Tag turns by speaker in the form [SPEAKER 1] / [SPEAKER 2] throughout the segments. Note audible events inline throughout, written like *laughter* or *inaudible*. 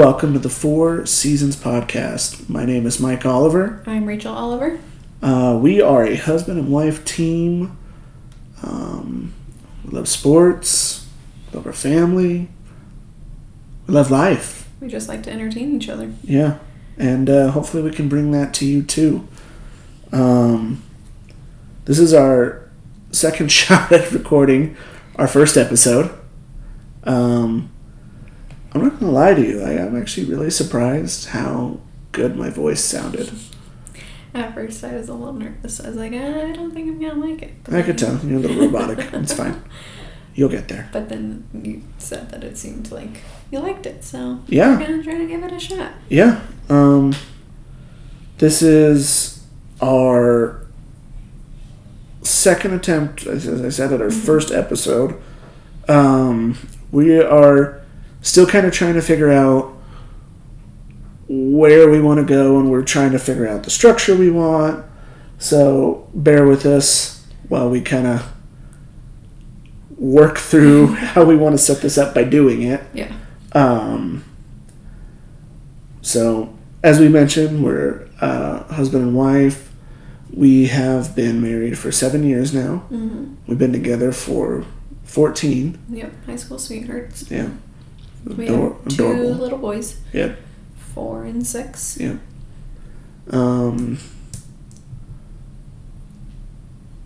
[SPEAKER 1] Welcome to the Four Seasons Podcast. My name is Mike Oliver.
[SPEAKER 2] I'm Rachel Oliver.
[SPEAKER 1] Uh, we are a husband and wife team. Um, we love sports, love our family, we love life.
[SPEAKER 2] We just like to entertain each other.
[SPEAKER 1] Yeah, and uh, hopefully we can bring that to you too. Um, this is our second *laughs* shot at recording our first episode. Um, I'm not gonna lie to you. I, I'm actually really surprised how good my voice sounded.
[SPEAKER 2] At first, I was a little nervous. I was like, "Uh, I don't think I'm gonna like it. But
[SPEAKER 1] I could tell you're a little robotic. *laughs* it's fine. You'll get there.
[SPEAKER 2] But then you said that it seemed like you liked it, so
[SPEAKER 1] Yeah.
[SPEAKER 2] we're gonna try to give it a shot.
[SPEAKER 1] Yeah. Um, this is our second attempt, as as I said, at our first episode. Um, we are still kind of trying to figure out where we want to go, and we're trying to figure out the structure we want. So bear with us while we kind of work through *laughs* how we want to set this up by doing it.
[SPEAKER 2] Yeah.
[SPEAKER 1] Um, so, as we mentioned, we're uh, husband and wife. We have been married for seven years now.
[SPEAKER 2] Mm-hmm.
[SPEAKER 1] We've been together for 14.
[SPEAKER 2] Yep. High school sweethearts.
[SPEAKER 1] Yeah.
[SPEAKER 2] We
[SPEAKER 1] Ador-
[SPEAKER 2] have two
[SPEAKER 1] adorable.
[SPEAKER 2] little boys,
[SPEAKER 1] Yep.
[SPEAKER 2] four and six.
[SPEAKER 1] Yeah. Um,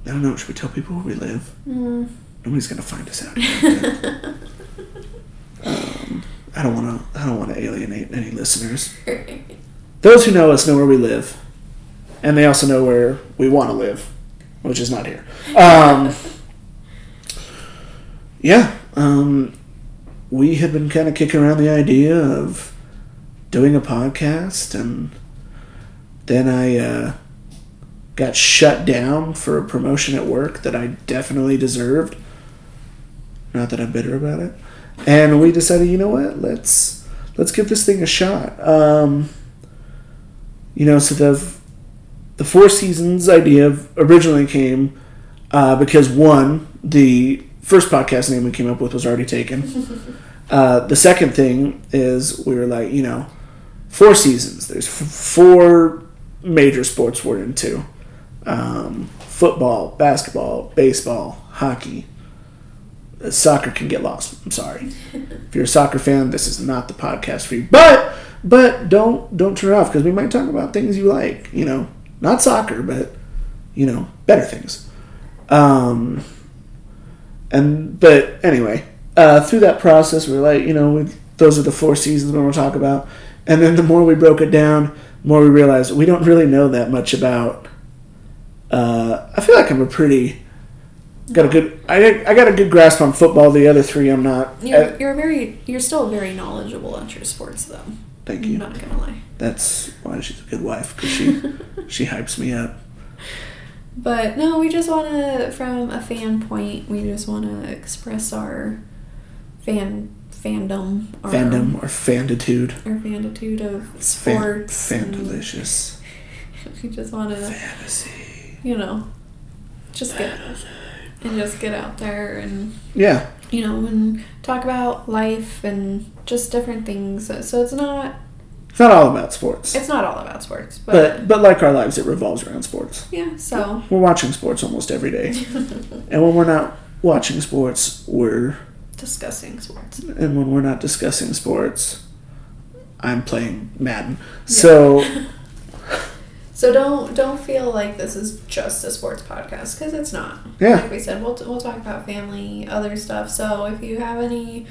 [SPEAKER 1] I don't know. Should we tell people where we live?
[SPEAKER 2] Mm.
[SPEAKER 1] Nobody's gonna find us out. *laughs* Um, I don't want to. I don't want to alienate any listeners. *laughs* Those who know us know where we live, and they also know where we want to live, which is not here. Um, *laughs* yeah, um, we had been kind of kicking around the idea of doing a podcast, and then I uh, got shut down for a promotion at work that I definitely deserved. Not that I'm bitter about it, and we decided, you know what, let's let's give this thing a shot. Um, you know, so the the Four Seasons idea originally came uh, because one, the first podcast name we came up with was already taken. *laughs* uh, the second thing is we were like, you know, four seasons. There's f- four major sports we're into: um, football, basketball, baseball, hockey. Uh, Soccer can get lost. I'm sorry. *laughs* if you're a soccer fan, this is not the podcast for you. But but don't don't turn it off because we might talk about things you like. You know, not soccer, but you know, better things. Um, and but anyway, uh, through that process, we are like, you know, we, those are the four seasons we want to talk about. And then the more we broke it down, the more we realized we don't really know that much about. Uh, I feel like I'm a pretty got a good. I I got a good grasp on football. The other three, I'm not.
[SPEAKER 2] You're,
[SPEAKER 1] uh,
[SPEAKER 2] you're very you're still very knowledgeable on your sports though.
[SPEAKER 1] thank
[SPEAKER 2] I'm
[SPEAKER 1] you.
[SPEAKER 2] not gonna lie.
[SPEAKER 1] That's why she's a good wife because she *laughs* she hypes me up.
[SPEAKER 2] But no, we just want to, from a fan point, we just want to express our fan fandom, our,
[SPEAKER 1] Fandom or fanditude.
[SPEAKER 2] our fanditude of
[SPEAKER 1] Fan,
[SPEAKER 2] sports. and
[SPEAKER 1] fandelicious. *laughs*
[SPEAKER 2] we just want to,
[SPEAKER 1] Fantasy.
[SPEAKER 2] you know, just get and just get out there and
[SPEAKER 1] Yeah.
[SPEAKER 2] you know and talk about life and just different things. So it's not
[SPEAKER 1] It's not all about sports.
[SPEAKER 2] it's not all about sports, but,
[SPEAKER 1] But but like our lives, it revolves around sports.
[SPEAKER 2] yeah. So
[SPEAKER 1] We're watching sports almost every day, *laughs* and when we're not watching sports, we're
[SPEAKER 2] discussing sports.
[SPEAKER 1] and when we're not discussing sports, I'm playing Madden. So *laughs*
[SPEAKER 2] So don't don't feel like this is just a sports podcast because it's not.
[SPEAKER 1] Yeah.
[SPEAKER 2] Like we said, we'll we'll talk about family, other stuff. So if you have any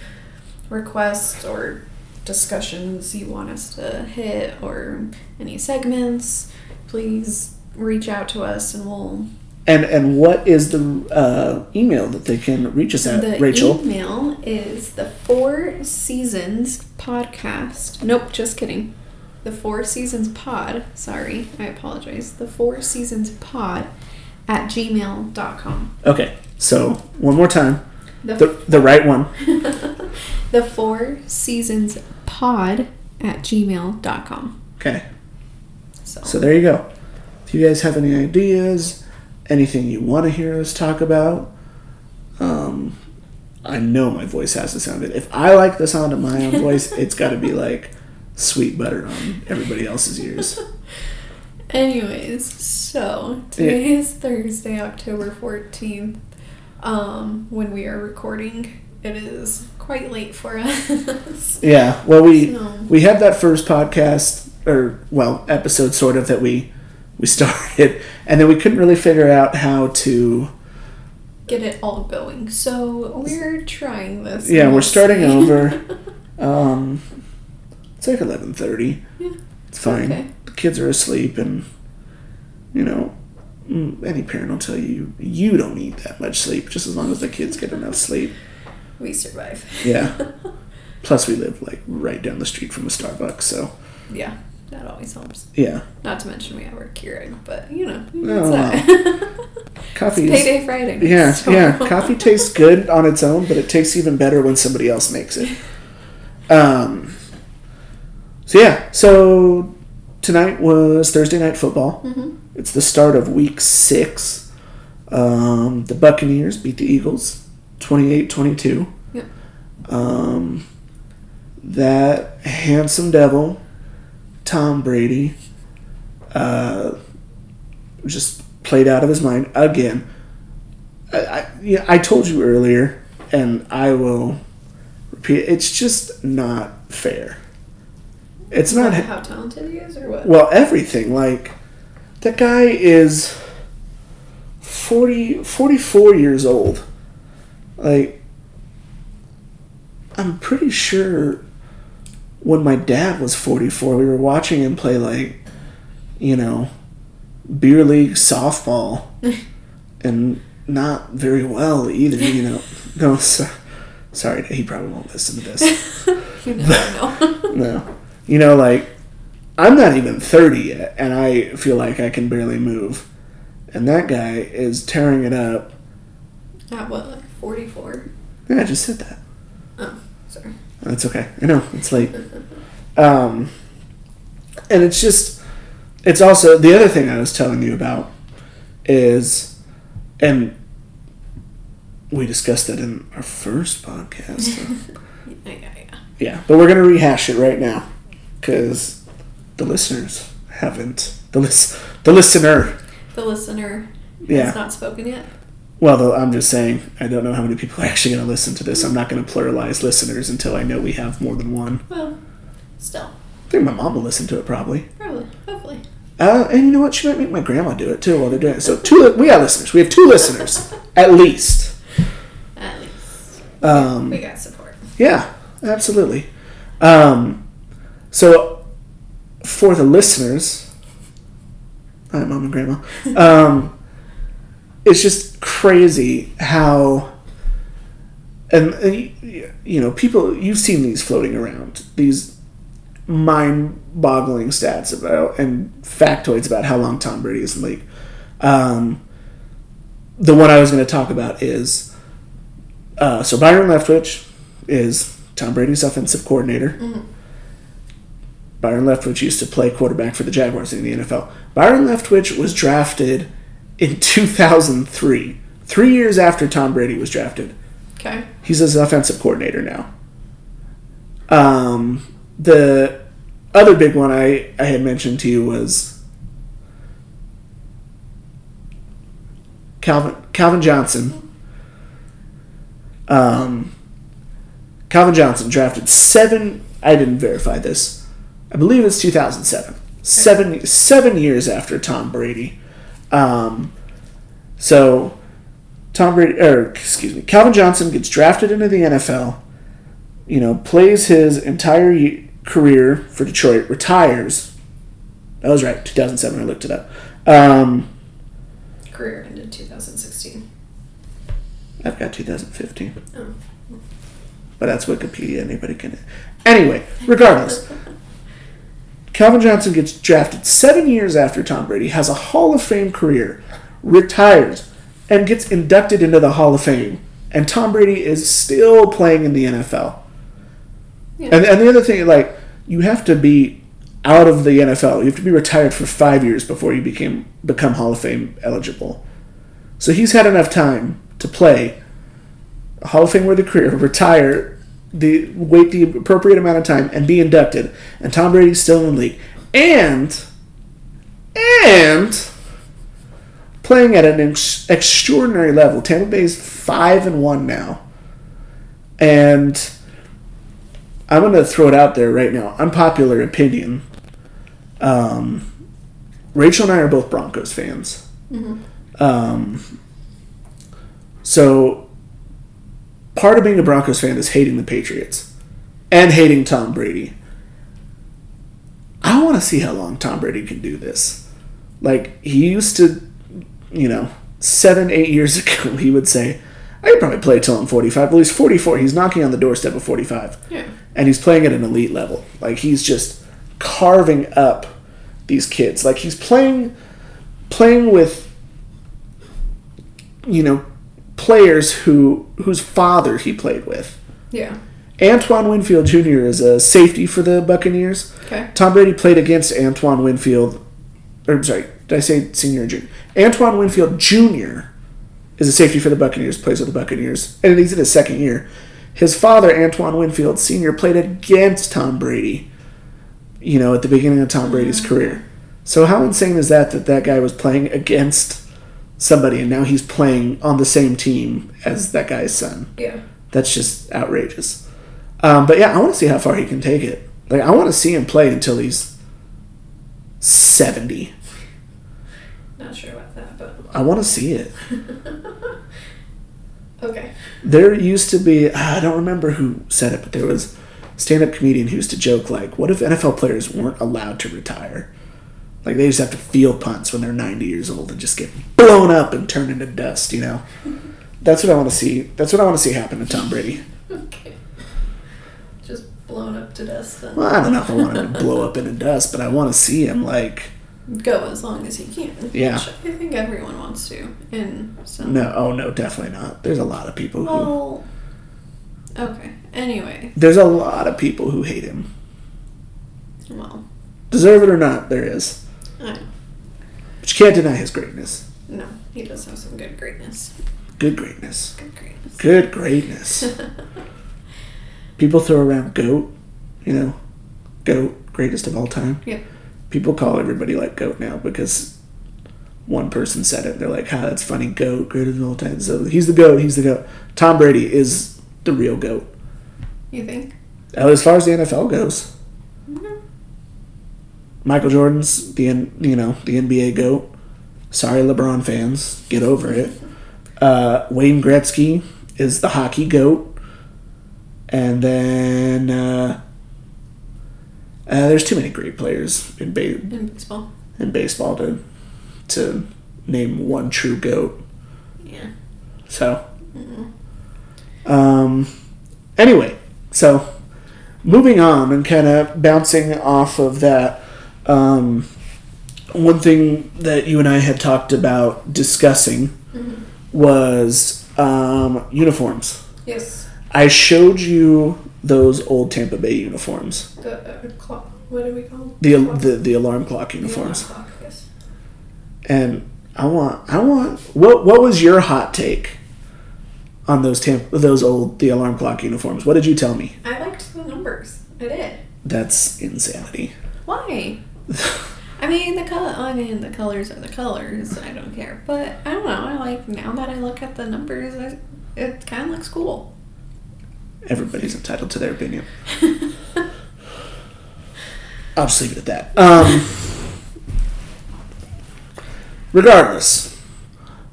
[SPEAKER 2] requests or discussions you want us to hit or any segments, please reach out to us and we'll.
[SPEAKER 1] and and what is the uh, email that they can reach us at,
[SPEAKER 2] the
[SPEAKER 1] Rachel?
[SPEAKER 2] email is the Four Seasons Podcast. Nope, just kidding. The Four Seasons Pod. Sorry, I apologize. The Four Seasons Pod at gmail.com.
[SPEAKER 1] Okay, so one more time,
[SPEAKER 2] The,
[SPEAKER 1] the the right one. *laughs*
[SPEAKER 2] the Four Seasons Pod at gmail.com.
[SPEAKER 1] Okay,
[SPEAKER 2] So,
[SPEAKER 1] so there you go. If you guys have any ideas, anything you want to hear us talk about, um, I know my voice has to sound good. If I like the sound of my own voice, *laughs* it's got to be like sweet butter on everybody else's ears. *laughs*
[SPEAKER 2] Anyways, so today is Thursday, October 14th. Um, when we are recording, it is quite late for us. *laughs*
[SPEAKER 1] Yeah, well, we
[SPEAKER 2] So-
[SPEAKER 1] we had that first podcast or well episode sort of that we we *laughs* started, and then we couldn't really figure out how to.
[SPEAKER 2] Get it all going. So we're trying this.
[SPEAKER 1] Yeah, we're starting over. *laughs* Um, it's like eleven thirty.
[SPEAKER 2] Yeah,
[SPEAKER 1] It's fine.
[SPEAKER 2] okay.
[SPEAKER 1] The kids are asleep, and you know, mm, any parent will tell you you don't need that much sleep, just as long as the kids get enough sleep.
[SPEAKER 2] We survive.
[SPEAKER 1] Yeah. *laughs* Plus, we live like right down the street from a Starbucks, so
[SPEAKER 2] yeah, that always helps.
[SPEAKER 1] yeah,
[SPEAKER 2] Not to mention we have our Keurig, but you know,
[SPEAKER 1] Oh,
[SPEAKER 2] that. *laughs*
[SPEAKER 1] coffee
[SPEAKER 2] Payday Friday.
[SPEAKER 1] yeah, *laughs*
[SPEAKER 2] so-
[SPEAKER 1] yeah. Coffee tastes good on its own, but it tastes even better when somebody else makes it. Um. So yeah, so tonight was Thursday night football.
[SPEAKER 2] Mhm.
[SPEAKER 1] It's the start of week six. Um, the Buccaneers beat the Eagles 28 22.
[SPEAKER 2] Yep.
[SPEAKER 1] Um, that handsome devil, Tom Brady, uh, just played out of his mind again. I, I, yeah, I told you earlier, and I will repeat it's just not fair. It's not.
[SPEAKER 2] How talented he is, or what?
[SPEAKER 1] Well, everything. Like, that guy is 40, 44 years old. Like, I'm pretty sure when my dad was 44, we were watching him play, like, you know, beer league softball. *laughs* and not very well either, you know. *laughs* No, so, sorry, he probably won't listen to this. *laughs*
[SPEAKER 2] you never know.
[SPEAKER 1] No. You know, like, I'm not even 30 yet, and I feel like I can barely move. And that guy is tearing it up.
[SPEAKER 2] At what, 44?
[SPEAKER 1] Yeah, I just said that.
[SPEAKER 2] Oh, sorry.
[SPEAKER 1] That's okay. I know, it's late. Um, and it's just, it's also, the other thing I was telling you about is, and we discussed that in our first podcast. *laughs*
[SPEAKER 2] Yeah, yeah, yeah.
[SPEAKER 1] Yeah, but we're gonna rehash it right now because the listeners haven't the list the listener.
[SPEAKER 2] The listener
[SPEAKER 1] Yeah.
[SPEAKER 2] has not spoken yet.
[SPEAKER 1] Well, though, I'm just saying I don't know how many people are actually gonna listen to this. I'm not gonna pluralize listeners until I know we have more than one.
[SPEAKER 2] Well, still,
[SPEAKER 1] I think my mom will listen to it probably.
[SPEAKER 2] probably, hopefully.
[SPEAKER 1] Uh, and you know what? She might make my grandma do it too while they're doing it. So two, we got listeners. We have two listeners *laughs* at least.
[SPEAKER 2] At least
[SPEAKER 1] Um,
[SPEAKER 2] we got support.
[SPEAKER 1] Yeah, absolutely. Um, so, for the listeners, hi, mom and grandma. *laughs* Um, it's just crazy how, and, and you know, people you've seen these floating around these mind-boggling stats about and factoids about how long Tom Brady is in the league. Um, the one I was going to talk about is uh, so Byron Leftwich is Tom Brady's offensive coordinator. Byron Leftwich used to play quarterback for the Jaguars in the NFL. Byron Leftwich was drafted in 2003, three years after Tom Brady was drafted.
[SPEAKER 2] Okay.
[SPEAKER 1] He's his offensive coordinator now. Um, the other big one I, I had mentioned to you was Calvin Calvin Johnson. Um, Calvin Johnson drafted seven. I didn't verify this. I believe it's 2007. Seven seven years after Tom Brady. Um, so Tom Brady, or excuse me, Calvin Johnson gets drafted into the NFL. You know, plays his entire career for Detroit, retires. I was right, 2007. I looked it up. Um,
[SPEAKER 2] Career ended 2016.
[SPEAKER 1] I've got 2015,
[SPEAKER 2] Oh.
[SPEAKER 1] but that's Wikipedia. Anybody can. Anyway, regardless, *laughs* Calvin Johnson gets drafted seven years after Tom Brady, has a Hall of Fame career, retires, and gets inducted into the Hall of Fame. And Tom Brady is still playing in the NFL.
[SPEAKER 2] Yeah.
[SPEAKER 1] And, and the other thing, like, you have to be out of the NFL. You have to be retired for five years before you became become Hall of Fame eligible. So he's had enough time to play a Hall of Fame worthy career, retire, the wait the appropriate amount of time and be inducted, and Tom Brady's still in the league, and and playing at an ex- extraordinary level. Tampa Bay's five and one now, and I'm gonna throw it out there right now. Unpopular opinion. Um, Rachel and I are both Broncos fans. Um, so part of being a Broncos fan is hating the Patriots and hating Tom Brady. I want to see how long Tom Brady can do this. Like he used to, you know, seven, eight years *laughs* ago, he would say, "I could probably play till I'm 45." Well, he's 44. He's knocking on the doorstep of 45
[SPEAKER 2] Yeah.
[SPEAKER 1] and he's playing at an elite level. Like he's just carving up these kids. Like he's playing playing with you know players who whose father he played with.
[SPEAKER 2] Yeah.
[SPEAKER 1] Antoine Winfield Jr. is a safety for the Buccaneers.
[SPEAKER 2] Okay.
[SPEAKER 1] Tom Brady played against Antoine Winfield. Or I'm sorry, did I say senior or junior? Antoine Winfield Jr. is a safety for the Buccaneers, plays with the Buccaneers, and he's in his second year. His father, Antoine Winfield Sr., played against Tom Brady, you know, at the beginning of Tom Brady's mm. career. So how insane is that that that guy was playing against somebody and now he's playing on the same team as that guy's son?
[SPEAKER 2] Yeah.
[SPEAKER 1] That's just outrageous. Um, but yeah, I want to see how far he can take it. Like, I want to see him play until he's 70.
[SPEAKER 2] Not sure about that, but
[SPEAKER 1] I want to see it. *laughs*
[SPEAKER 2] okay.
[SPEAKER 1] There used to be, I don't remember who said it, but there was a stand up comedian who used to joke, like, what if NFL players weren't allowed to retire? Like, they just have to feel punts when they're 90 years old and just get blown up and turn into dust, you know? That's what I want to see. That's what I want to see happen to Tom Brady.
[SPEAKER 2] Okay. Just blown up to dust then.
[SPEAKER 1] Well, I don't know if I want him to blow up into dust, but I want to see him, like,
[SPEAKER 2] Go as long as he can.
[SPEAKER 1] Yeah.
[SPEAKER 2] Which I think everyone wants to. In some.
[SPEAKER 1] No, oh no, definitely not. There's a lot of people who
[SPEAKER 2] Well. Okay. Anyway.
[SPEAKER 1] there's a lot of people who hate him.
[SPEAKER 2] Well.
[SPEAKER 1] Deserve it or not, there is.
[SPEAKER 2] I know.
[SPEAKER 1] But you can't deny his greatness.
[SPEAKER 2] No. He does have some good greatness.
[SPEAKER 1] Good greatness.
[SPEAKER 2] Good greatness.
[SPEAKER 1] Good greatness. *laughs* people throw around goat, you know, goat, greatest of all time.
[SPEAKER 2] Yep.
[SPEAKER 1] People call everybody like goat now because one person said it. They're like, "Ha, that's funny, goat, greatest of all time." So he's the goat. He's the goat. Tom Brady is the real goat.
[SPEAKER 2] You think?
[SPEAKER 1] As far as the NFL goes. Michael Jordan's the N- you know the NBA goat. Sorry, LeBron fans, get over it. Uh, Wayne Gretzky is the hockey goat, and then uh, uh, there's too many great players in ba-
[SPEAKER 2] In baseball.
[SPEAKER 1] in baseball to to name one true goat.
[SPEAKER 2] Yeah.
[SPEAKER 1] So, Mm-hmm. um, anyway, so moving on and kind of bouncing off of that, um, one thing that you and I had talked about discussing was um, uniforms.
[SPEAKER 2] Yes.
[SPEAKER 1] I showed you those old Tampa Bay uniforms,
[SPEAKER 2] The uh, clock. What do we call
[SPEAKER 1] the
[SPEAKER 2] Clock?
[SPEAKER 1] the, the alarm clock
[SPEAKER 2] The alarm
[SPEAKER 1] uniforms,
[SPEAKER 2] clock, yes.
[SPEAKER 1] and I want I want what what was your hot take on those Tampa, those old the alarm clock uniforms? What did you tell me?
[SPEAKER 2] I liked the numbers. I did.
[SPEAKER 1] That's insanity.
[SPEAKER 2] Why? I mean the color. I mean the colors are the colors. I don't care, but I don't know. I like now that I look at the numbers, I, it kind of looks cool.
[SPEAKER 1] Everybody's entitled to their opinion. *laughs* I'll just leave it at that. Um, regardless,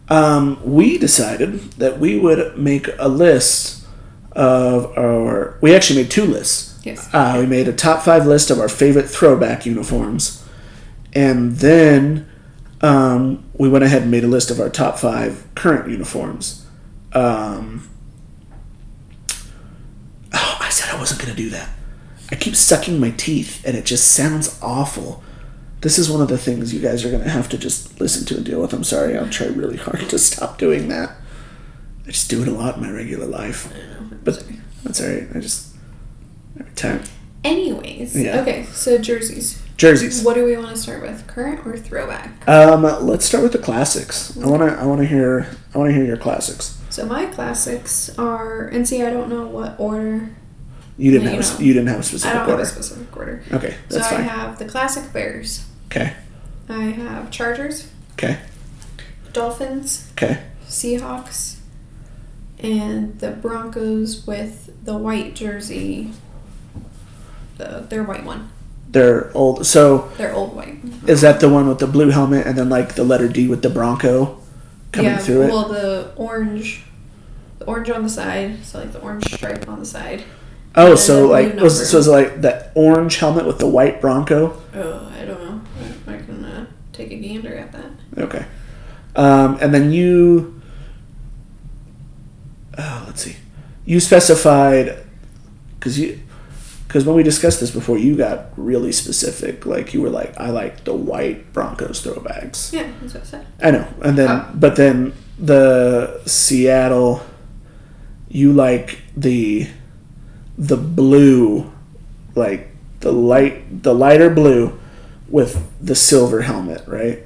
[SPEAKER 1] um, we decided that we would make a list of our. We actually made two lists.
[SPEAKER 2] Yes.
[SPEAKER 1] Uh, we made a top five list of our favorite throwback uniforms, and then um, we went ahead and made a list of our top five current uniforms. Um, oh, I said I wasn't going to do that. I keep sucking my teeth, and it just sounds awful. This is one of the things you guys are going to have to just listen to and deal with. I'm sorry. I'll try really hard to stop doing that. I just do it a lot in my regular life. But that's all right. I just time
[SPEAKER 2] Anyways,
[SPEAKER 1] Yeah.
[SPEAKER 2] okay. So jerseys.
[SPEAKER 1] jerseys.
[SPEAKER 2] What do we want to start with? Current or throwback?
[SPEAKER 1] Um, let's start with the classics. I wanna I wanna hear I wanna hear your classics.
[SPEAKER 2] So my classics are, and see, I don't know what order
[SPEAKER 1] You didn't
[SPEAKER 2] No,
[SPEAKER 1] have
[SPEAKER 2] you
[SPEAKER 1] a, you didn't have a
[SPEAKER 2] I
[SPEAKER 1] specific
[SPEAKER 2] don't have
[SPEAKER 1] order.
[SPEAKER 2] a specific order.
[SPEAKER 1] Okay, that's
[SPEAKER 2] so I have the classic Bears.
[SPEAKER 1] Okay,
[SPEAKER 2] I have Chargers,
[SPEAKER 1] okay,
[SPEAKER 2] Dolphins,
[SPEAKER 1] okay.
[SPEAKER 2] Seahawks, and the Broncos with the white jersey. The their white one.
[SPEAKER 1] They're old. So
[SPEAKER 2] Their old white.
[SPEAKER 1] is that the one with the blue helmet and then like the letter D with the Bronco coming
[SPEAKER 2] yeah,
[SPEAKER 1] through it?
[SPEAKER 2] well the orange, the orange on the side. So like the orange stripe on the side.
[SPEAKER 1] oh, so like was so is it like that orange helmet with the white Bronco?
[SPEAKER 2] Oh, I don't know. I, I can uh, take a gander at that.
[SPEAKER 1] Okay. Um, and then you. Oh, let's see. You specified because you because when we discussed this before, you got really specific. Like you were like, I like the white Broncos throwbacks.
[SPEAKER 2] Yeah, that's what I said.
[SPEAKER 1] I know, and then
[SPEAKER 2] Oh.
[SPEAKER 1] but then the Seattle, you like the the blue, like the light the lighter blue with the silver helmet, right?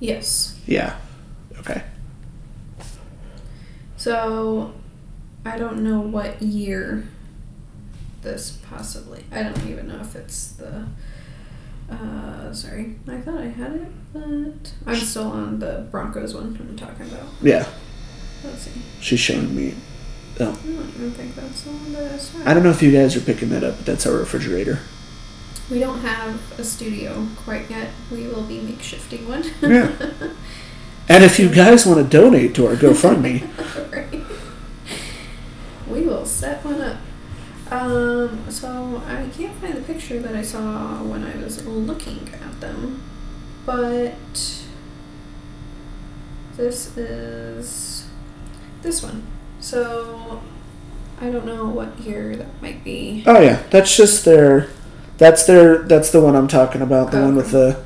[SPEAKER 2] Yes.
[SPEAKER 1] Yeah. Okay.
[SPEAKER 2] So, I don't know what year this possibly. I don't even know if it's the. Uh, sorry, I thought I had it, but I'm still on the Broncos one I'm talking about.
[SPEAKER 1] Yeah.
[SPEAKER 2] Let's see.
[SPEAKER 1] She's showing me. Oh,
[SPEAKER 2] I don't even think that's the one that I saw.
[SPEAKER 1] I don't know if you guys are picking that up, but that's our refrigerator.
[SPEAKER 2] We don't have a studio quite yet. We will be makeshifting one.
[SPEAKER 1] Yeah. *laughs* And if you guys want to donate to our *laughs* GoFundMe,
[SPEAKER 2] Right. We will set one up. Um, so I can't find the picture that I saw when I was looking at them, but this is this one. So I don't know what year that might be.
[SPEAKER 1] oh yeah, that's just their. That's their. That's the one I'm talking about. The one with the,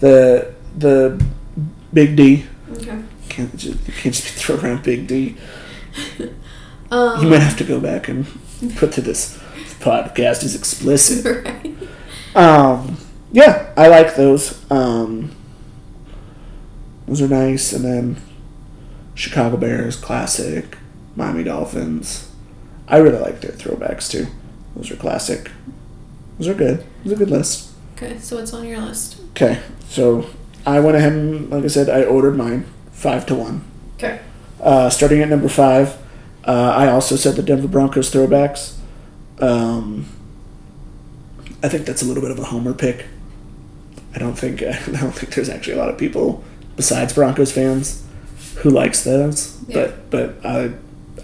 [SPEAKER 1] the the big D.
[SPEAKER 2] Okay.
[SPEAKER 1] Can't just, you can't just throw around big D.
[SPEAKER 2] Um, *laughs*
[SPEAKER 1] You might have to go back and put to this podcast is explicit. *laughs*
[SPEAKER 2] right.
[SPEAKER 1] Um, yeah, I like those. Um, those are nice. And then Chicago Bears, classic. Miami Dolphins. I really like their throwbacks too. Those are classic. Those are good. Those are a good list.
[SPEAKER 2] Okay, so what's on your list?
[SPEAKER 1] Okay, so I went ahead and, like I said, I ordered mine five to one.
[SPEAKER 2] Okay.
[SPEAKER 1] Uh, starting at number five, uh, I also said the Denver Broncos throwbacks. Um, I think that's a little bit of a homer pick. I don't think *laughs* I don't think there's actually a lot of people besides Broncos fans who likes those.
[SPEAKER 2] Yeah.
[SPEAKER 1] But but I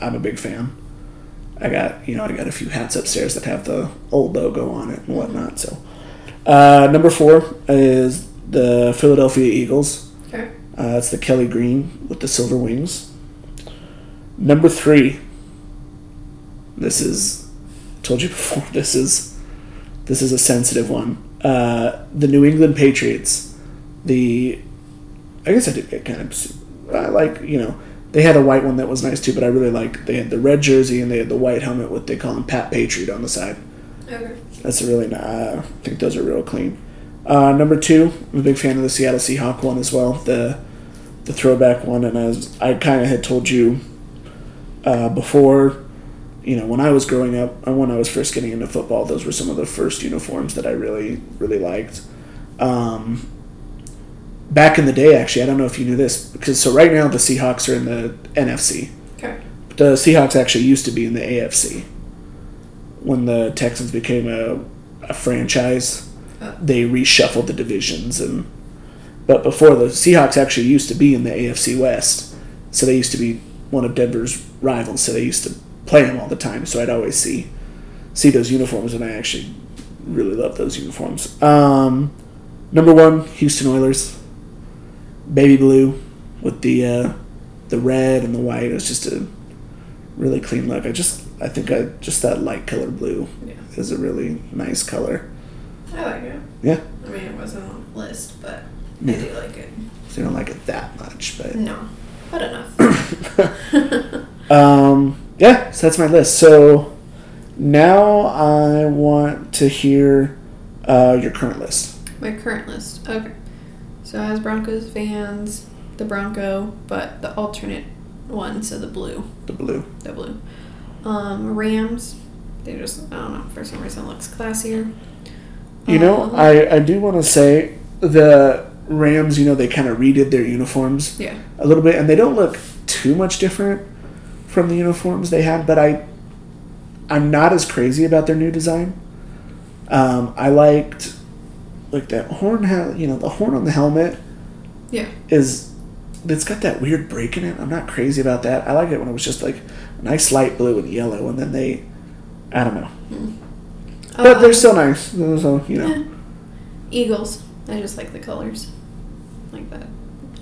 [SPEAKER 1] I'm a big fan. I got you know I got a few hats upstairs that have the old logo on it and whatnot. So uh, number four is the Philadelphia Eagles.
[SPEAKER 2] Okay.
[SPEAKER 1] Uh, it's the Kelly Green with the silver wings. Number three. This is, told you *laughs* before. This is, this is a sensitive one. Uh, the New England Patriots. The, I guess I did get kind of. I like you know they had a white one that was nice too, but I really like they had the red jersey and they had the white helmet with they call him Pat Patriot on the side.
[SPEAKER 2] Okay.
[SPEAKER 1] That's a really ni- I think those are real clean. Uh, number two, I'm a big fan of the Seattle Seahawk one as well, the the throwback one. And as I kind of had told you uh, before, you know, when I was growing up, and when I was first getting into football, those were some of the first uniforms that I really really liked. Um, back in the day, actually, I don't know if you knew this because so right now the Seahawks are in the NFC.
[SPEAKER 2] Okay.
[SPEAKER 1] The Seahawks actually used to be in the AFC. When the Texans became a, a franchise,
[SPEAKER 2] Oh.
[SPEAKER 1] they reshuffled the divisions and but before the Seahawks actually used to be in the AFC West. So they used to be one of Denver's rivals, so they used to play them all the time. So I'd always see see those uniforms and I actually really love those uniforms. Um, number one, Houston Oilers. Baby blue with the uh, the red and the white. It was just a really clean look. I just I think I just that light color blue
[SPEAKER 2] Yeah.
[SPEAKER 1] is a really nice color.
[SPEAKER 2] I like it.
[SPEAKER 1] Yeah.
[SPEAKER 2] I mean, it wasn't on the list, but
[SPEAKER 1] Yeah.
[SPEAKER 2] I do like it.
[SPEAKER 1] So I don't like it that much, but
[SPEAKER 2] No, but enough. *coughs* *laughs*
[SPEAKER 1] um, yeah. So that's my list. So now I want to hear uh, your current list.
[SPEAKER 2] My current list. Okay. So as Broncos fans, the Bronco, but the alternate one, so the blue.
[SPEAKER 1] The blue.
[SPEAKER 2] The blue. Um, Rams, they just I don't know for some reason looks classier.
[SPEAKER 1] You know,
[SPEAKER 2] Um,
[SPEAKER 1] I, I do want to say the Rams, you know, they kind of redid their uniforms
[SPEAKER 2] yeah
[SPEAKER 1] a little bit, and they don't look too much different from the uniforms they had, but I, I'm not as crazy about their new design. Um, I liked, like that horn, ha- you know, the horn on the helmet
[SPEAKER 2] yeah
[SPEAKER 1] is, it's got that weird break in it. I'm not crazy about that. I like it when it was just like a nice light blue and yellow, and then they, I don't know, but
[SPEAKER 2] Um,
[SPEAKER 1] they're still nice. So you know,
[SPEAKER 2] yeah. Eagles. I just like the colors. Like that.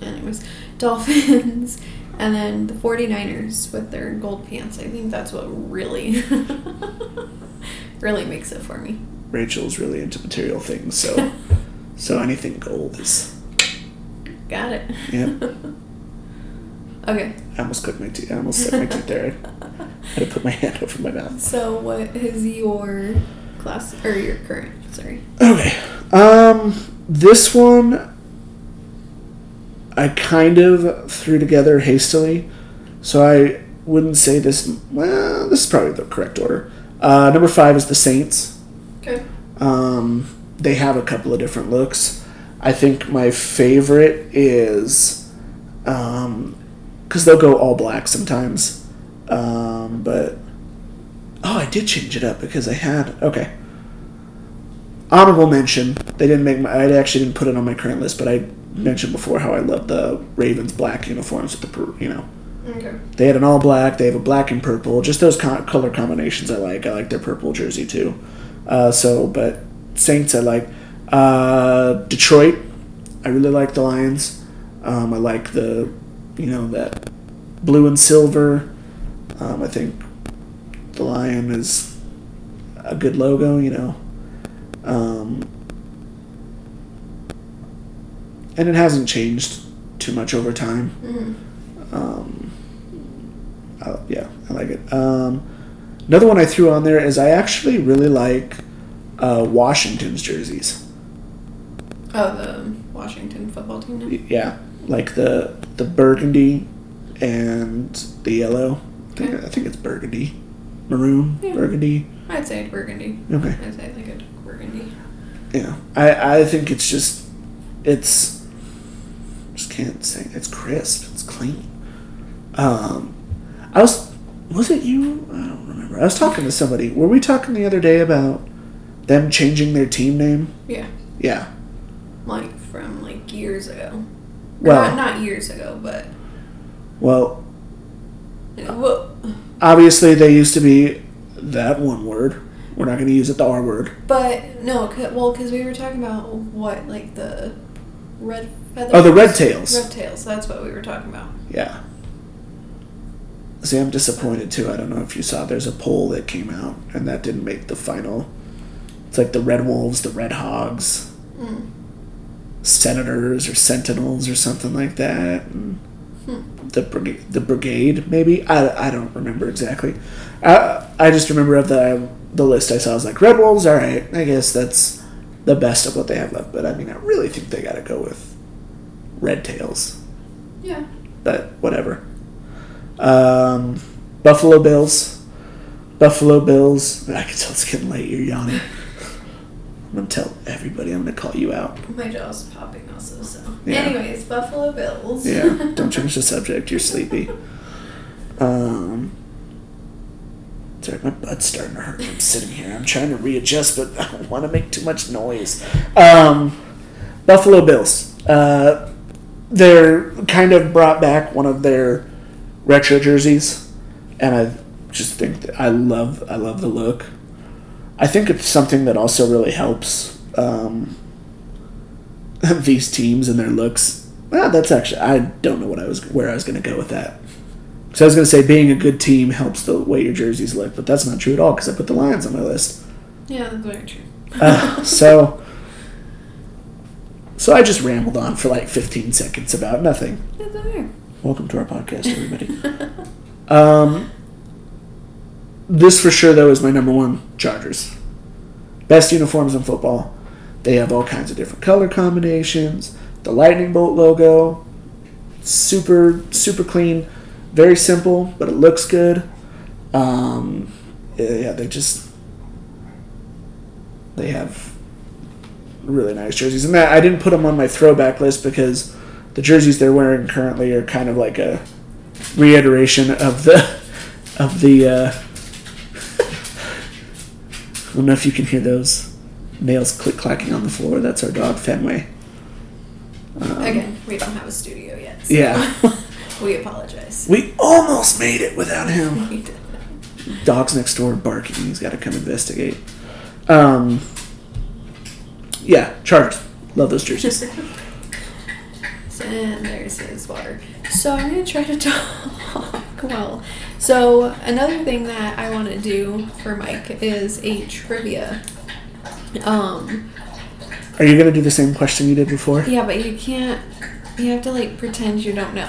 [SPEAKER 2] Anyways, Dolphins. *laughs* And then the 49ers with their gold pants. I think that's what really, *laughs* really makes it for me.
[SPEAKER 1] Rachel's really into material things, so *laughs* so anything gold is.
[SPEAKER 2] Got it.
[SPEAKER 1] Yeah,
[SPEAKER 2] Okay.
[SPEAKER 1] I almost clicked my teeth. I almost set my teeth there. I had to put my hand over my mouth.
[SPEAKER 2] So, what is your class or your current? Sorry.
[SPEAKER 1] Okay. Um, this one I kind of threw together hastily, so I wouldn't say this. Well, this is probably the correct order. Uh, number five is the Saints.
[SPEAKER 2] Okay.
[SPEAKER 1] Um, they have a couple of different looks. I think my favorite is because they'll go all black sometimes. Um, but oh, I did change it up because I had okay. Honorable mention. They didn't make my. I actually didn't put it on my current list, but I mentioned before how I love the Ravens black uniforms with the you know
[SPEAKER 2] Okay.
[SPEAKER 1] they had an all black. They have a black and purple. Just those co- color combinations I like. I like their purple jersey too. Uh, so, but Saints I like. Uh, Detroit, I really like the Lions. Um, I like the, you know, that blue and silver. Um, I think the lion is a good logo. You know. Um, and it hasn't changed too much over time.
[SPEAKER 2] Mm-hmm.
[SPEAKER 1] Um, uh, yeah, I like it. Um, another one I threw on there is I actually really like uh, Washington's jerseys.
[SPEAKER 2] Oh, the Washington football team now.
[SPEAKER 1] Yeah, like the the burgundy and the yellow. I think,
[SPEAKER 2] Okay.
[SPEAKER 1] I think it's burgundy, maroon,
[SPEAKER 2] Yeah.
[SPEAKER 1] burgundy.
[SPEAKER 2] I'd say burgundy.
[SPEAKER 1] Okay.
[SPEAKER 2] I'd say like a burgundy.
[SPEAKER 1] Yeah, I I think it's just it's just can't say it's crisp. It's clean. Um, I was was it you? I don't remember. I was talking to somebody. Were we talking the other day about them changing their team name?
[SPEAKER 2] Yeah.
[SPEAKER 1] Yeah.
[SPEAKER 2] Like from like years ago. Or
[SPEAKER 1] Well-
[SPEAKER 2] not not years ago, but
[SPEAKER 1] Well,
[SPEAKER 2] well,
[SPEAKER 1] obviously they used to be that one word. We're not going to use it the R word.
[SPEAKER 2] but no, well, because we were talking about what like the red feathers.
[SPEAKER 1] Oh, the red tails.
[SPEAKER 2] Red tails. That's what we were talking about.
[SPEAKER 1] Yeah. See, I'm disappointed too. I don't know if you saw. There's a poll that came out, and that didn't make the final. It's like the Red Wolves, the Red Hogs,
[SPEAKER 2] Mm.
[SPEAKER 1] Senators or Sentinels or something like that. And
[SPEAKER 2] Hmm.
[SPEAKER 1] the brigade, the brigade, maybe. I, I don't remember exactly. I I just remember of the the list I saw. I was like Red Wolves. All right, I guess that's the best of what they have left. But I mean, I really think they got to go with Red Tails
[SPEAKER 2] Yeah.
[SPEAKER 1] but whatever. Um, Buffalo Bills. Buffalo Bills. I can tell it's getting late. You're yawning. I'm gonna tell everybody. I'm gonna call you out.
[SPEAKER 2] My jaw's popping also. So,
[SPEAKER 1] Yeah.
[SPEAKER 2] anyways, Buffalo Bills.
[SPEAKER 1] Yeah. *laughs* Don't change the subject. You're sleepy. Um. Sorry, my butt's starting to hurt. I'm sitting here. I'm trying to readjust, but I don't want to make too much noise. Um, Buffalo Bills. Uh, they're kind of brought back one of their retro jerseys, and I just think that I love I love the look. I think it's something that also really helps um, *laughs* these teams and their looks. Well, that's actually I don't know what I was where I was going to go with that. So I was going to say being a good team helps the way your jerseys look, but that's not true at all because I put the Lions on my list.
[SPEAKER 2] Yeah, that's very true.
[SPEAKER 1] Uh, *laughs* so, so I just rambled on for like 15 seconds about nothing.
[SPEAKER 2] Okay.
[SPEAKER 1] Welcome to our podcast, everybody. *laughs* um, this for sure though is my number one Chargers. Best uniforms in football. They have all kinds of different color combinations. The lightning bolt logo, super super clean, very simple, but it looks good. Um, yeah, they just they have really nice jerseys. And that I didn't put them on my throwback list because the jerseys they're wearing currently are kind of like a reiteration of the of the. Uh, I don't know if you can hear those nails click clacking on the floor. That's our dog Fenway. Um,
[SPEAKER 2] Again, we don't have a studio yet. so
[SPEAKER 1] Yeah. *laughs*
[SPEAKER 2] we apologize.
[SPEAKER 1] We almost made it without him.
[SPEAKER 2] We did.
[SPEAKER 1] Dogs next door barking. He's got to come investigate. Um, yeah, Chargers. Love those jerseys.
[SPEAKER 2] and there's his water. So I'm gonna try to talk well. So another thing that I want to do for Mike is a trivia. Um,
[SPEAKER 1] Are you gonna do the same question you did before?
[SPEAKER 2] yeah, but you can't. You have to like pretend you don't know.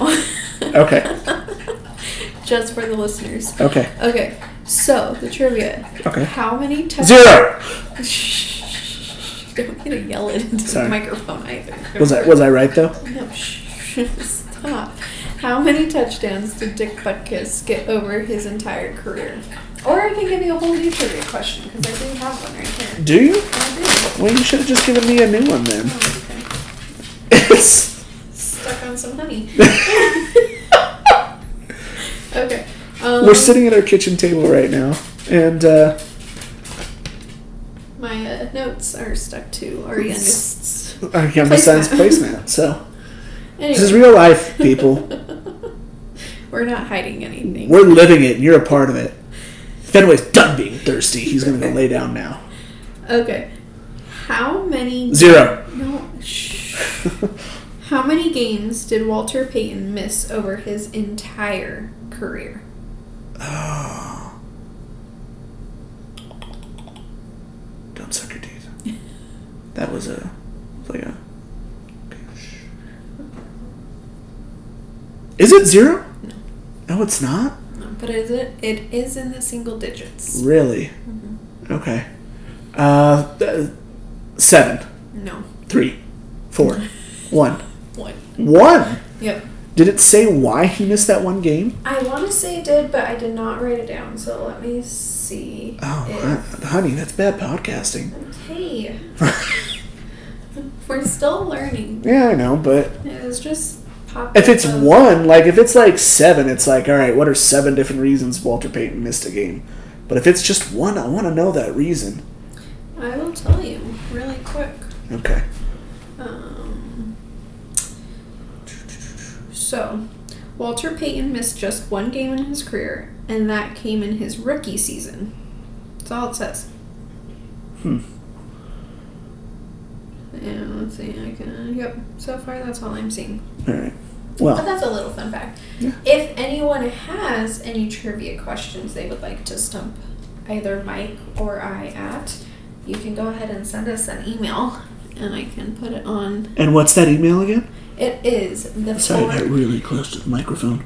[SPEAKER 1] Okay. *laughs*
[SPEAKER 2] Just for the listeners.
[SPEAKER 1] Okay.
[SPEAKER 2] Okay. So the trivia.
[SPEAKER 1] Okay.
[SPEAKER 2] How many times?
[SPEAKER 1] Zero. *laughs*
[SPEAKER 2] Don't get to yell it into
[SPEAKER 1] Sorry.
[SPEAKER 2] the microphone either.
[SPEAKER 1] Was I was I right though? *laughs*
[SPEAKER 2] No, shh. Stop. How many touchdowns did Dick Butkus get over his entire career? Or I can give you a whole new trivia question because I do have one right here.
[SPEAKER 1] Do you?
[SPEAKER 2] I do.
[SPEAKER 1] Well, you should have just given me a new one then.
[SPEAKER 2] Oh, okay.
[SPEAKER 1] It's *laughs*
[SPEAKER 2] Stuck on some honey. *laughs* okay. Um,
[SPEAKER 1] we're sitting at our kitchen table right now, and uh,
[SPEAKER 2] My uh, notes are stuck to our youngest's.
[SPEAKER 1] our youngest son's
[SPEAKER 2] placemat.
[SPEAKER 1] So
[SPEAKER 2] Anyway,
[SPEAKER 1] this is real life, people. *laughs*
[SPEAKER 2] we're not hiding anything.
[SPEAKER 1] We're living it, and you're a part of it. Fenway's done being thirsty. He's gonna go lay down now.
[SPEAKER 2] Okay. How many?
[SPEAKER 1] Zero.
[SPEAKER 2] No. Shh. How many games did Walter Payton miss over his entire career? *sighs*
[SPEAKER 1] Oh. Don't suck your teeth. *laughs* That was a like a. Is it zero?
[SPEAKER 2] No.
[SPEAKER 1] No, it's not.
[SPEAKER 2] No, but is it? It is in the single digits.
[SPEAKER 1] Really?
[SPEAKER 2] Mm-hmm.
[SPEAKER 1] Okay. Uh, th- seven,
[SPEAKER 2] No.
[SPEAKER 1] three, four, *laughs* one,
[SPEAKER 2] One.
[SPEAKER 1] one.
[SPEAKER 2] Yep.
[SPEAKER 1] Did it say why he missed that one game?
[SPEAKER 2] I want to say it did, but I did not write it down. So let me see.
[SPEAKER 1] Oh,
[SPEAKER 2] if-
[SPEAKER 1] hon- honey, that's bad podcasting.
[SPEAKER 2] Hey, *laughs* we're still learning.
[SPEAKER 1] yeah, I know, but
[SPEAKER 2] It was just
[SPEAKER 1] if it's
[SPEAKER 2] of-
[SPEAKER 1] one, like if it's like seven, it's like, all right, what are seven different reasons Walter Payton missed a game? But if it's just one, I want to know that reason.
[SPEAKER 2] I will tell you really quick.
[SPEAKER 1] Okay.
[SPEAKER 2] Um, so, Walter Payton missed just one game in his career, and that came in his rookie season. That's all it says.
[SPEAKER 1] Hmm.
[SPEAKER 2] And let's see, I can. Yep, so far that's all I'm seeing.
[SPEAKER 1] All right. Well.
[SPEAKER 2] But
[SPEAKER 1] Well,
[SPEAKER 2] that's a little fun fact.
[SPEAKER 1] Yeah.
[SPEAKER 2] If anyone has any trivia questions they would like to stump either Mike or I at, you can go ahead and send us an email, and I can put it on.
[SPEAKER 1] and what's that email again?
[SPEAKER 2] It is the
[SPEAKER 1] Sorry, I
[SPEAKER 2] four.
[SPEAKER 1] got really close to the microphone.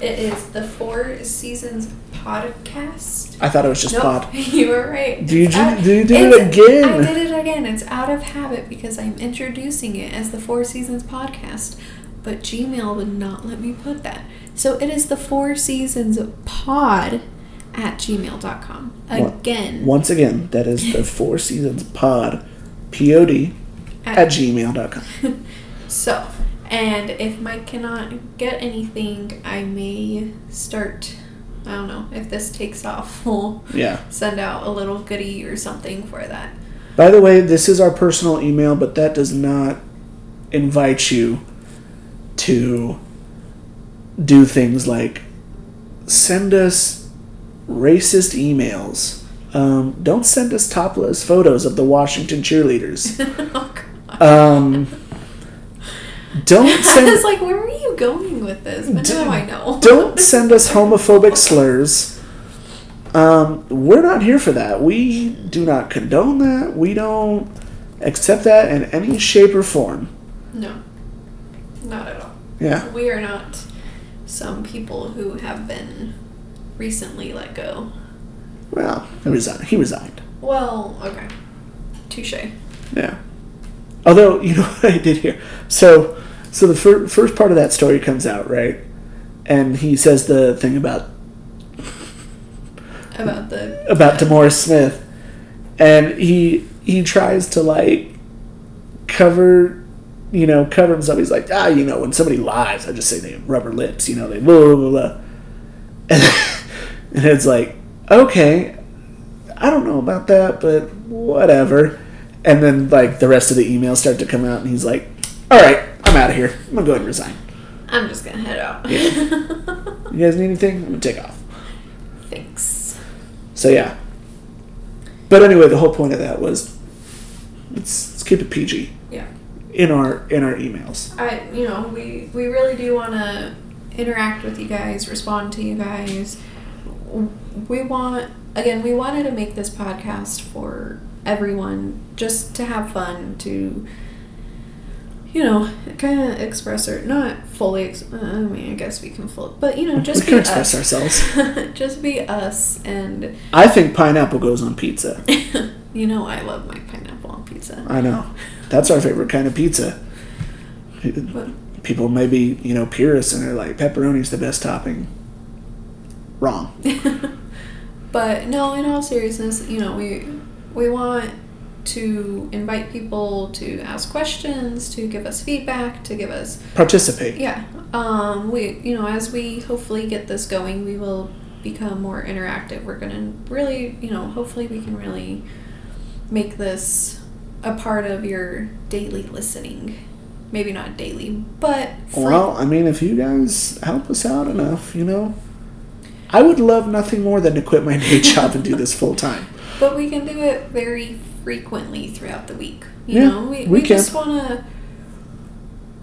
[SPEAKER 2] It is the Four Seasons podcast.
[SPEAKER 1] I thought it was just
[SPEAKER 2] nope,
[SPEAKER 1] pod. *laughs*
[SPEAKER 2] you were right.
[SPEAKER 1] Do you
[SPEAKER 2] It's
[SPEAKER 1] do-
[SPEAKER 2] out-
[SPEAKER 1] do you do it again?
[SPEAKER 2] I did it again. It's out of habit because I'm introducing it as the Four Seasons podcast, but Gmail would not let me put that. So it is the Four Seasons pod at gmail.com.
[SPEAKER 1] What?
[SPEAKER 2] Again,
[SPEAKER 1] Once again, that is the *laughs* Four Seasons Pod, P O D, at gmail.com. *laughs*
[SPEAKER 2] So, and if Mike cannot get anything, I may start. I don't know if this takes off. *laughs* We'll
[SPEAKER 1] Yeah.
[SPEAKER 2] send out a little goodie or something for that.
[SPEAKER 1] By the way, this is our personal email, but that does not invite you to do things like send us racist emails. Um, don't send us topless photos of the Washington cheerleaders. *laughs*
[SPEAKER 2] oh God.
[SPEAKER 1] Um, don't *laughs*
[SPEAKER 2] I
[SPEAKER 1] send
[SPEAKER 2] was like, where are you going with this? But now I know. *laughs*
[SPEAKER 1] don't send us homophobic slurs. Um, we're not here for that. We do not condone that. We don't accept that in any shape or form.
[SPEAKER 2] No, not at all.
[SPEAKER 1] Yeah.
[SPEAKER 2] We are not some people who have been recently let go.
[SPEAKER 1] Well, he resigned. He resigned.
[SPEAKER 2] Well, okay. Touche.
[SPEAKER 1] Yeah. Although you know *laughs* what I did here. So, so the fir- first part of that story comes out right, and he says the thing about
[SPEAKER 2] About the.
[SPEAKER 1] about DeMaurice Smith, and he he tries to like cover you know cover himself he's like ah you know when somebody lies i just say they have rubber lips you know they blah blah blah, blah. *laughs* And, and it's like okay i don't know about that but whatever and then like the rest of the emails start to come out and he's like all right i'm out of here i'm gonna go ahead and resign
[SPEAKER 2] I'm just gonna head out. *laughs*
[SPEAKER 1] you guys need anything i'm gonna take off
[SPEAKER 2] Thanks.
[SPEAKER 1] so yeah but anyway the whole point of that was let's, let's keep it pg
[SPEAKER 2] Yeah.
[SPEAKER 1] in our in our emails
[SPEAKER 2] I, you know, we we really do want to interact with you guys, respond to you guys. We want again, we wanted to make this podcast for everyone, just to have fun, to you know, kind of express our not fully. Ex- uh, I mean, I guess we can full, but you know, just
[SPEAKER 1] we
[SPEAKER 2] be
[SPEAKER 1] can express
[SPEAKER 2] us.
[SPEAKER 1] ourselves *laughs*
[SPEAKER 2] just be us, and
[SPEAKER 1] i think pineapple goes on pizza *laughs*
[SPEAKER 2] you know, I love my pineapple on pizza.
[SPEAKER 1] i know that's our favorite kind of pizza
[SPEAKER 2] But
[SPEAKER 1] people may be you know purists and they're like pepperoni's the best topping wrong *laughs*
[SPEAKER 2] but no, in all seriousness, you know, we we want to invite people to ask questions, to give us feedback, to give us
[SPEAKER 1] participate
[SPEAKER 2] yeah. Um, we you know, as we hopefully get this going, we will become more interactive. We're gonna really, you know, hopefully we can really make this a part of your daily listening. Maybe not daily, but
[SPEAKER 1] Well, I mean, if you guys help us out enough, you know, I would love nothing more than to quit my day job and do this *laughs* full time.
[SPEAKER 2] But we can do it very frequently throughout the week. You
[SPEAKER 1] Yeah,
[SPEAKER 2] know, we,
[SPEAKER 1] we
[SPEAKER 2] we, just want to,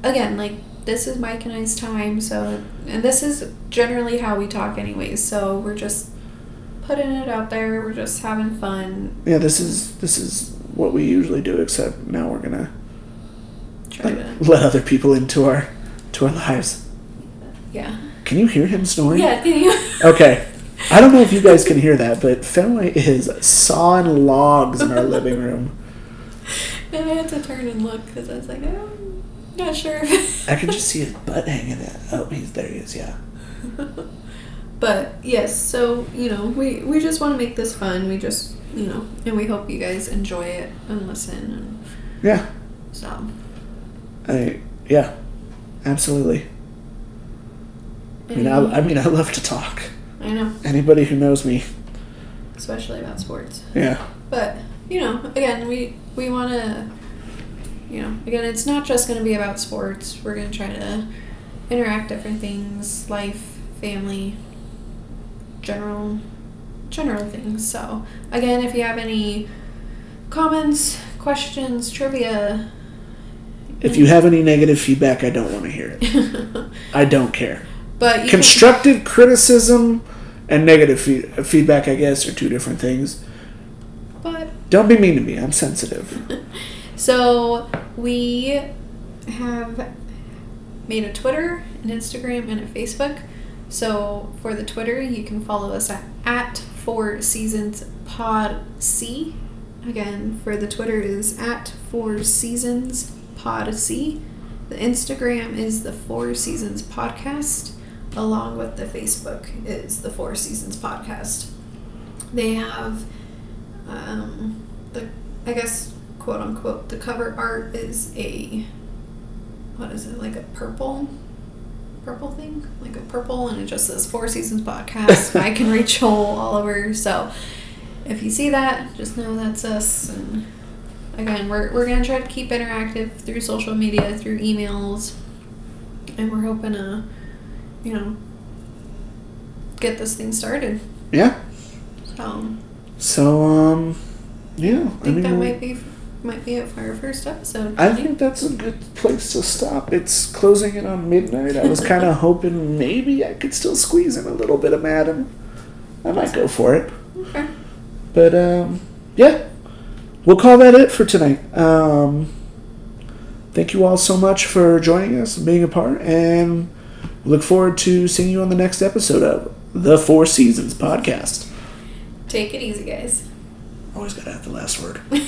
[SPEAKER 2] again, like, this is Mike and I's time, so, and this is generally how we talk, anyways, so we're just putting it out there, we're just having fun,
[SPEAKER 1] Yeah, this is this is what we usually do, except now we're gonna
[SPEAKER 2] try to,
[SPEAKER 1] let, let other people into our to our lives.
[SPEAKER 2] yeah.
[SPEAKER 1] Can you hear him snoring?
[SPEAKER 2] Yeah, can you?
[SPEAKER 1] Okay. I don't know if you guys can hear that, but Fenway is sawing logs in our *laughs* living room.
[SPEAKER 2] and I had to turn and look, because I was like, oh, I'm not sure.
[SPEAKER 1] I can just see his *laughs* butt hanging out. Oh, he's there. He is. Yeah. *laughs*
[SPEAKER 2] But yes, so you know, we we just want to make this fun. We just you know, and we hope you guys enjoy it and listen. And
[SPEAKER 1] Yeah.
[SPEAKER 2] so,
[SPEAKER 1] I yeah. Absolutely. I mean, I, I mean, I love to talk.
[SPEAKER 2] I know,
[SPEAKER 1] Anybody who knows me,
[SPEAKER 2] especially about sports.
[SPEAKER 1] yeah,
[SPEAKER 2] But you know, again, we we want to, you know, again, it's not just going to be about sports. We're going to try to interact different things, life, family, general, general things. So again, if you have any comments, questions, trivia,
[SPEAKER 1] if you have any negative feedback, I don't want to hear it. *laughs* I don't care.
[SPEAKER 2] But you can-
[SPEAKER 1] Constructive criticism and negative fe- feedback, I guess, are two different things.
[SPEAKER 2] but
[SPEAKER 1] Don't be mean to me. I'm sensitive. *laughs*
[SPEAKER 2] So we have made a Twitter, an Instagram, and a Facebook. So for the Twitter, you can follow us at, at Four Seasons Pod C. Again, for the Twitter is at Four Seasons Pod C. The Instagram is the Four Seasons Podcast, along with the Facebook is the Four Seasons Podcast. They have um, the I guess quote unquote the cover art is a what is it like a purple purple thing like a purple and it just says Four Seasons Podcast. Mike and Rachel *laughs* Oliver. So if you see that, just know that's us. And again, we're we're gonna try to keep interactive through social media, through emails, and we're hoping to, you know, get this thing started.
[SPEAKER 1] Yeah.
[SPEAKER 2] So
[SPEAKER 1] So, um, yeah.
[SPEAKER 2] I think that
[SPEAKER 1] mean,
[SPEAKER 2] might be might be it for our first episode.
[SPEAKER 1] I think that's a good place to stop. It's closing in on midnight. I was *laughs* kind of hoping maybe I could still squeeze in a little bit of Madden. I might go for it.
[SPEAKER 2] Okay.
[SPEAKER 1] But um, yeah, we'll call that it for tonight. Um, thank you all so much for joining us and being a part, and we look forward to seeing you on the next episode of the Four Seasons podcast.
[SPEAKER 2] Take it easy, guys.
[SPEAKER 1] Always gotta have the last word. *laughs*